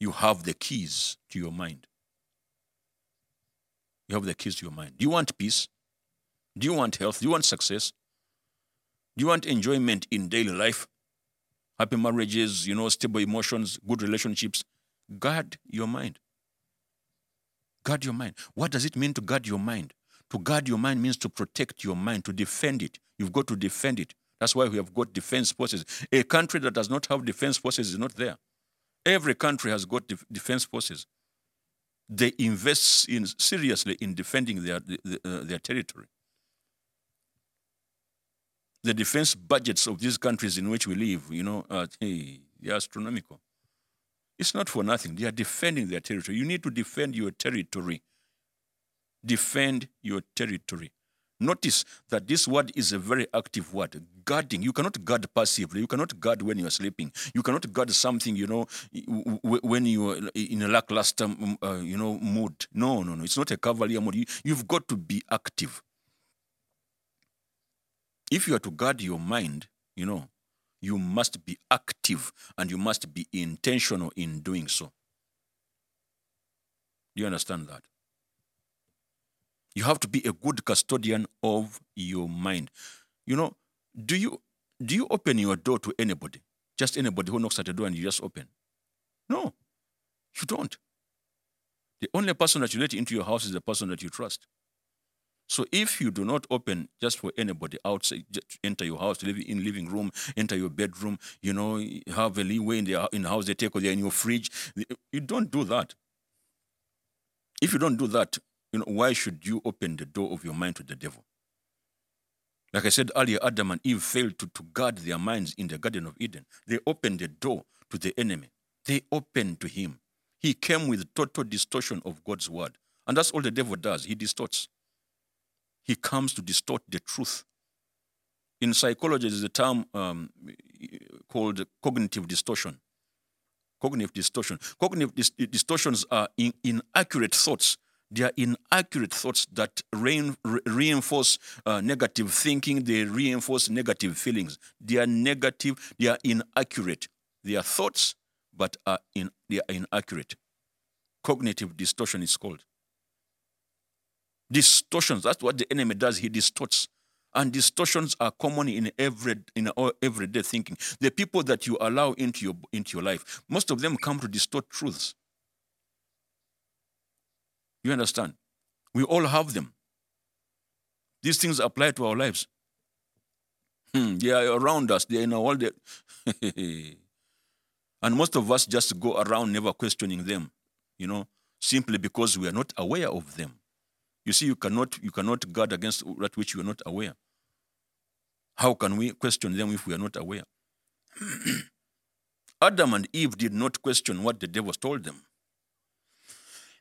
You have the keys to your mind. You have the keys to your mind. Do you want peace? Do you want health? Do you want success? Do you want enjoyment in daily life? Happy marriages, you know, stable emotions, good relationships. Guard your mind. Guard your mind. What does it mean to guard your mind? To guard your mind means to protect your mind, to defend it. You've got to defend it. That's why we have got defense forces. A country that does not have defense forces is not there. Every country has got def- defense forces. They invest in, seriously in defending their, the- uh, their territory. The defense budgets of these countries in which we live, you know, hey, they're astronomical. It's not for nothing. They are defending their territory. You need to defend your territory. Defend your territory. Notice that this word is a very active word. Guarding. You cannot guard passively. You cannot guard when you are sleeping. You cannot guard something, you know, when you are in a lackluster, um, uh, you know, mood. No, no, no. It's not a cavalier mood. You, you've got to be active. If you are to guard your mind, you know, you must be active and you must be intentional in doing so. Do you understand that? You have to be a good custodian of your mind. You know, do you do you open your door to anybody? Just anybody who knocks at the door and you just open? No, you don't. The only person that you let into your house is the person that you trust. So if you do not open just for anybody outside, enter your house, live in living room, enter your bedroom, you know, have a leeway in the in the house they take or they're in your fridge. You don't do that. If you don't do that, you know, why should you open the door of your mind to the devil? Like I said earlier, Adam and Eve failed to, to guard their minds in the Garden of Eden. They opened the door to the enemy. They opened to him. He came with total distortion of God's word. And that's all the devil does. He distorts. He comes to distort the truth. In psychology, there's a term um, called cognitive distortion. Cognitive distortion. Cognitive dis- distortions are in- inaccurate thoughts. They are inaccurate thoughts that re- reinforce uh, negative thinking. They reinforce negative feelings. They are negative. They are inaccurate. They are thoughts, but are in, they are inaccurate. Cognitive distortion is called distortions. That's what the enemy does. He distorts. And distortions are common in every in everyday thinking. The people that you allow into your into your life, most of them come to distort truths. You understand? We all have them. These things apply to our lives. Hmm, they are around us. They are in our world. <laughs> and most of us just go around never questioning them, you know, simply because we are not aware of them. You see, you cannot you cannot guard against that which you are not aware. How can we question them if we are not aware? <clears throat> Adam and Eve did not question what the devil told them.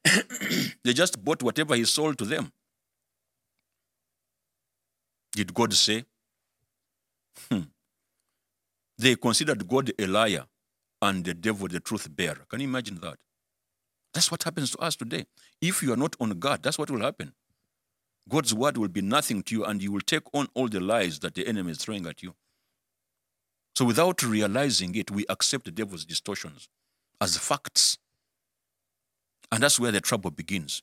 <coughs> they just bought whatever he sold to them. Did God say? Hmm. They considered God a liar and the devil the truth bearer. Can you imagine that? That's what happens to us today. If you are not on God, that's what will happen. God's word will be nothing to you, and you will take on all the lies that the enemy is throwing at you. So, without realizing it, we accept the devil's distortions as facts. And that's where the trouble begins.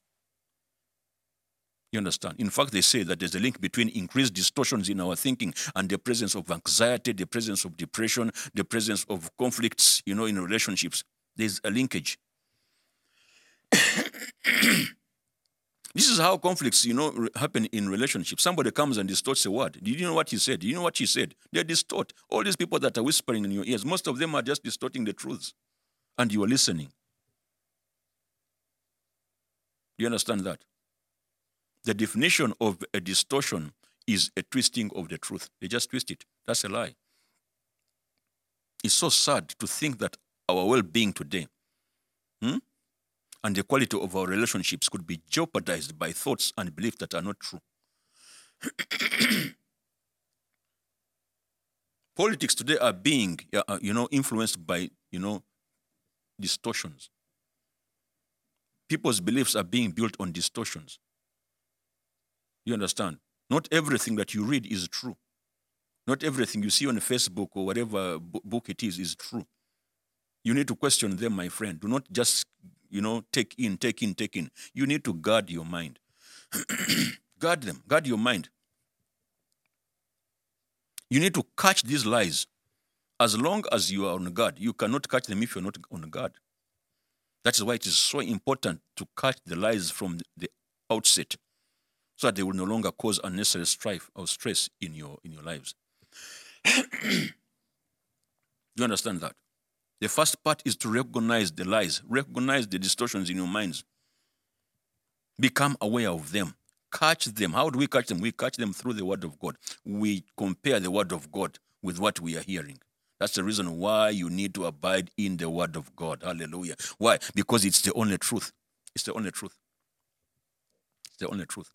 You understand? In fact, they say that there's a link between increased distortions in our thinking and the presence of anxiety, the presence of depression, the presence of conflicts, you know, in relationships. There's a linkage. <coughs> this is how conflicts, you know, happen in relationships. Somebody comes and distorts a word. Did you know what he said? Did you know what she said? They distort. All these people that are whispering in your ears, most of them are just distorting the truths. And you are listening. Do you understand that? The definition of a distortion is a twisting of the truth. They just twist it. That's a lie. It's so sad to think that our well being today hmm, and the quality of our relationships could be jeopardized by thoughts and beliefs that are not true. <coughs> Politics today are being, uh, you know, influenced by, you know, distortions. People's beliefs are being built on distortions. You understand? Not everything that you read is true. Not everything you see on Facebook or whatever book it is is true. You need to question them, my friend. Do not just, you know, take in, take in, take in. You need to guard your mind. <clears throat> guard them, guard your mind. You need to catch these lies. As long as you are on guard, you cannot catch them if you're not on guard. That is why it is so important to catch the lies from the outset so that they will no longer cause unnecessary strife or stress in your in your lives. <clears throat> You understand that? The first part is to recognize the lies, recognize the distortions in your minds. Become aware of them. Catch them. How do we catch them? We catch them through the Word of God. We compare the Word of God with what we are hearing. That's the reason why you need to abide in the Word of God. Hallelujah. Why? Because it's the only truth. It's the only truth. It's the only truth.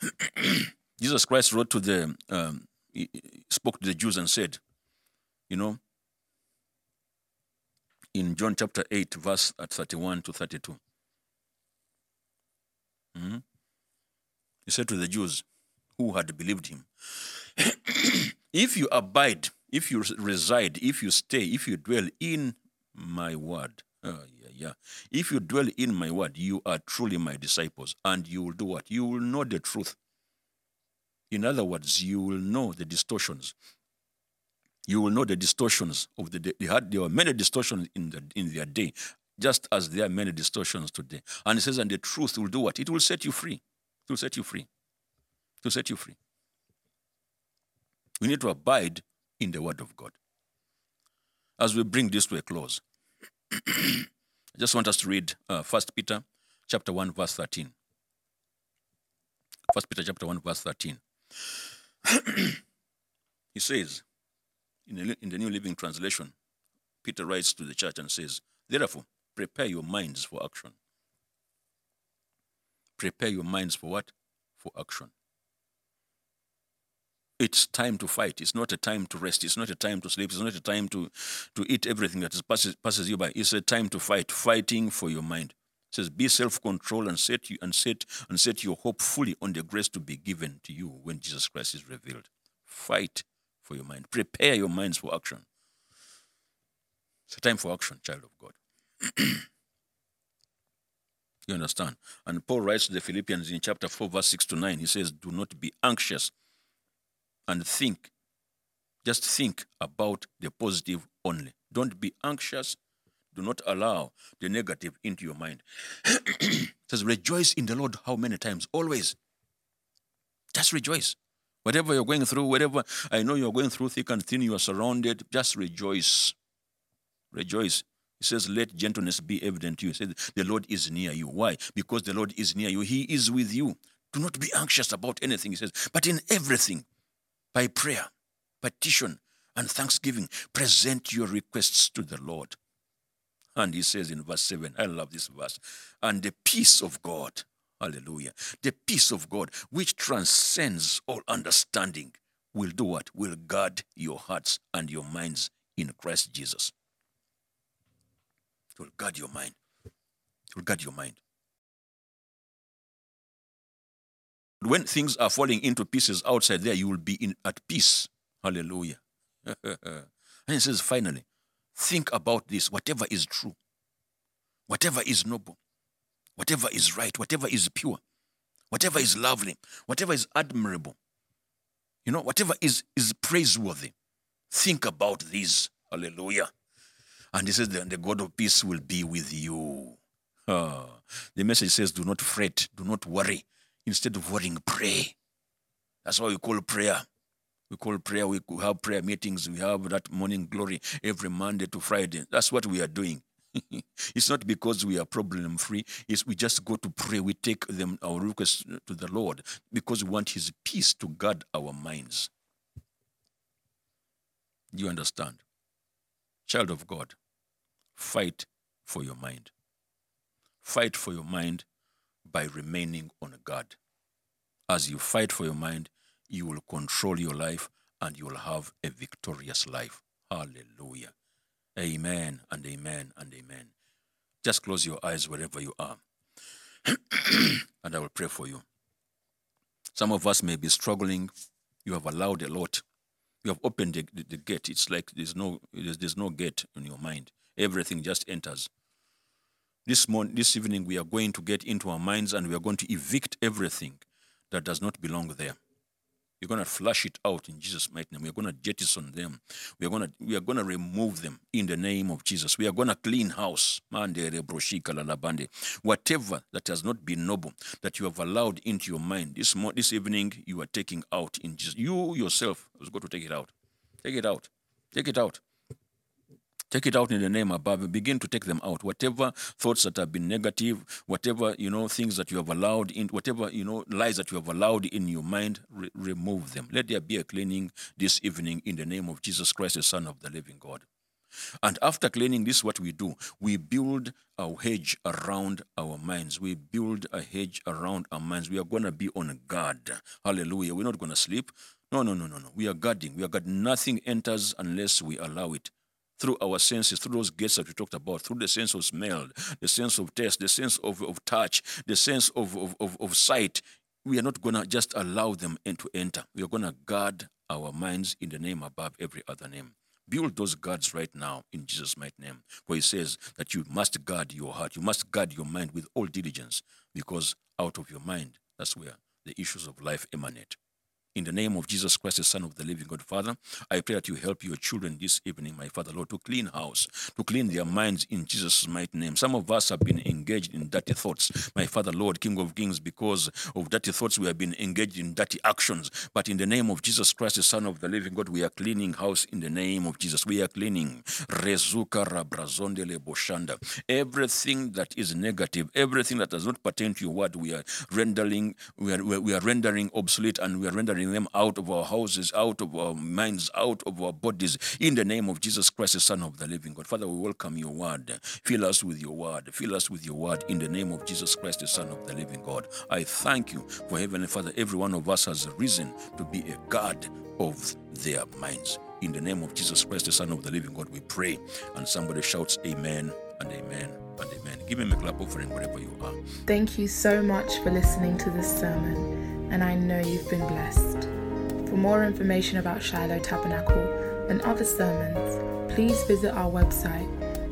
<clears throat> Jesus Christ wrote to the, um, spoke to the Jews and said, you know, in John chapter 8, verse at 31 to 32. Mm-hmm. He said to the Jews who had believed him, <clears throat> If you abide, if you reside, if you stay, if you dwell in my word, oh, yeah, yeah. If you dwell in my word, you are truly my disciples, and you will do what? You will know the truth. In other words, you will know the distortions. You will know the distortions of the day. They had, there were many distortions in, the, in their day, just as there are many distortions today. And it says, and the truth will do what? It will set you free. It will set you free. It will set you free. We need to abide in the word of God. As we bring this to a close, <clears throat> I just want us to read uh, 1 Peter chapter 1, verse 13. 1 Peter chapter 1, verse 13. <clears throat> he says, in the, in the New Living Translation, Peter writes to the church and says, Therefore, prepare your minds for action. Prepare your minds for what? For action. It's time to fight. It's not a time to rest. It's not a time to sleep. It's not a time to, to eat everything that passes, passes you by. It's a time to fight, fighting for your mind. It says, be self-controlled and set you and set and set your hope fully on the grace to be given to you when Jesus Christ is revealed. Fight for your mind. Prepare your minds for action. It's a time for action, child of God. <clears throat> you understand? And Paul writes to the Philippians in chapter 4, verse 6 to 9. He says, Do not be anxious and think. Just think about the positive only. Don't be anxious. Do not allow the negative into your mind. <clears throat> it says, Rejoice in the Lord how many times? Always. Just rejoice. Whatever you're going through, whatever I know you're going through thick and thin, you are surrounded, just rejoice. Rejoice. He says, Let gentleness be evident to you. He says, The Lord is near you. Why? Because the Lord is near you. He is with you. Do not be anxious about anything, he says, but in everything, by prayer, petition, and thanksgiving, present your requests to the Lord. And he says in verse 7, I love this verse, and the peace of God, Hallelujah. The peace of God, which transcends all understanding, will do what? Will guard your hearts and your minds in Christ Jesus. It will guard your mind. It will guard your mind. When things are falling into pieces outside there, you will be in, at peace. Hallelujah. <laughs> and he says, finally, think about this whatever is true, whatever is noble, whatever is right, whatever is pure, whatever is lovely, whatever is admirable, you know, whatever is, is praiseworthy, think about this. Hallelujah. And he says, the, the God of peace will be with you. <laughs> The message says, do not fret, do not worry. Instead of worrying, pray. That's why we call prayer. We call prayer, we have prayer meetings, we have that morning glory every Monday to Friday. That's what we are doing. <laughs> it's not because we are problem free. It's we just go to pray. We take them our requests to the Lord because we want His peace to guard our minds. Do you understand? Child of God, fight for your mind. Fight for your mind by remaining on God. As you fight for your mind, you will control your life and you will have a victorious life. Hallelujah. Amen and amen and amen. Just close your eyes wherever you are, <clears throat> and I will pray for you. Some of us may be struggling. You have allowed a lot. You have opened the, the, the gate. It's like there's no there's, there's no gate in your mind. Everything just enters. This morning, this evening, we are going to get into our minds and we are going to evict everything that does not belong there. We're going to flush it out in Jesus' mighty name. We're going to jettison them. We are going to we are going to remove them in the name of Jesus. We are going to clean house. Whatever that has not been noble that you have allowed into your mind this mo- this evening, you are taking out in Jesus. You yourself was going to take it out. Take it out. Take it out. Take it out in the name above begin to take them out. Whatever thoughts that have been negative, whatever, you know, things that you have allowed in, whatever, you know, lies that you have allowed in your mind, re- remove them. Let there be a cleaning this evening in the name of Jesus Christ, the Son of the living God. And after cleaning, this what we do. We build a hedge around our minds. We build a hedge around our minds. We are going to be on guard. Hallelujah. We're not going to sleep. No, no, no, no, no. We are guarding. We are guarding. Nothing enters unless we allow it through our senses, through those gates that we talked about, through the sense of smell, the sense of taste, the sense of, of touch, the sense of, of, of, of sight. We are not going to just allow them in to enter. We are going to guard our minds in the name above every other name. Build those guards right now in Jesus' mighty name. For he says that you must guard your heart, you must guard your mind with all diligence, because out of your mind, that's where the issues of life emanate. In the name of Jesus Christ, the Son of the living God, Father, I pray that you help your children this evening, my Father, Lord, to clean house, to clean their minds in Jesus' mighty name. Some of us have been engaged in dirty thoughts, my Father, Lord, King of Kings, because of dirty thoughts, we have been engaged in dirty actions. But in the name of Jesus Christ, the Son of the living God, we are cleaning house in the name of Jesus. We are cleaning. Rezuka rabrazondele boshanda. Everything that is negative, everything that does not pertain to your word, we are rendering, we are, we are rendering obsolete and we are rendering them out of our houses, out of our minds, out of our bodies, in the name of Jesus Christ, the Son of the living God. Father, we welcome your word. Fill us with your word. Fill us with your word in the name of Jesus Christ, the Son of the living God. I thank you for Heavenly Father. Every one of us has risen to be a God of their minds. In the name of Jesus Christ, the Son of the living God, we pray. And somebody shouts, Amen and Amen and Amen. Give him a clap offering wherever you are. Thank you so much for listening to this sermon, and I know you've been blessed. For more information about Shiloh Tabernacle and other sermons, please visit our website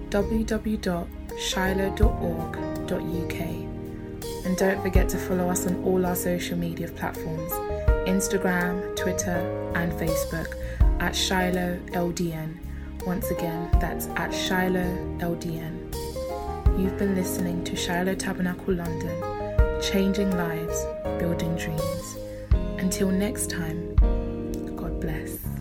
www.shiloh.org.uk. And don't forget to follow us on all our social media platforms Instagram, Twitter, and Facebook at Shiloh LDN. Once again, that's at Shiloh LDN. You've been listening to Shiloh Tabernacle London, changing lives, building dreams. Until next time, God bless.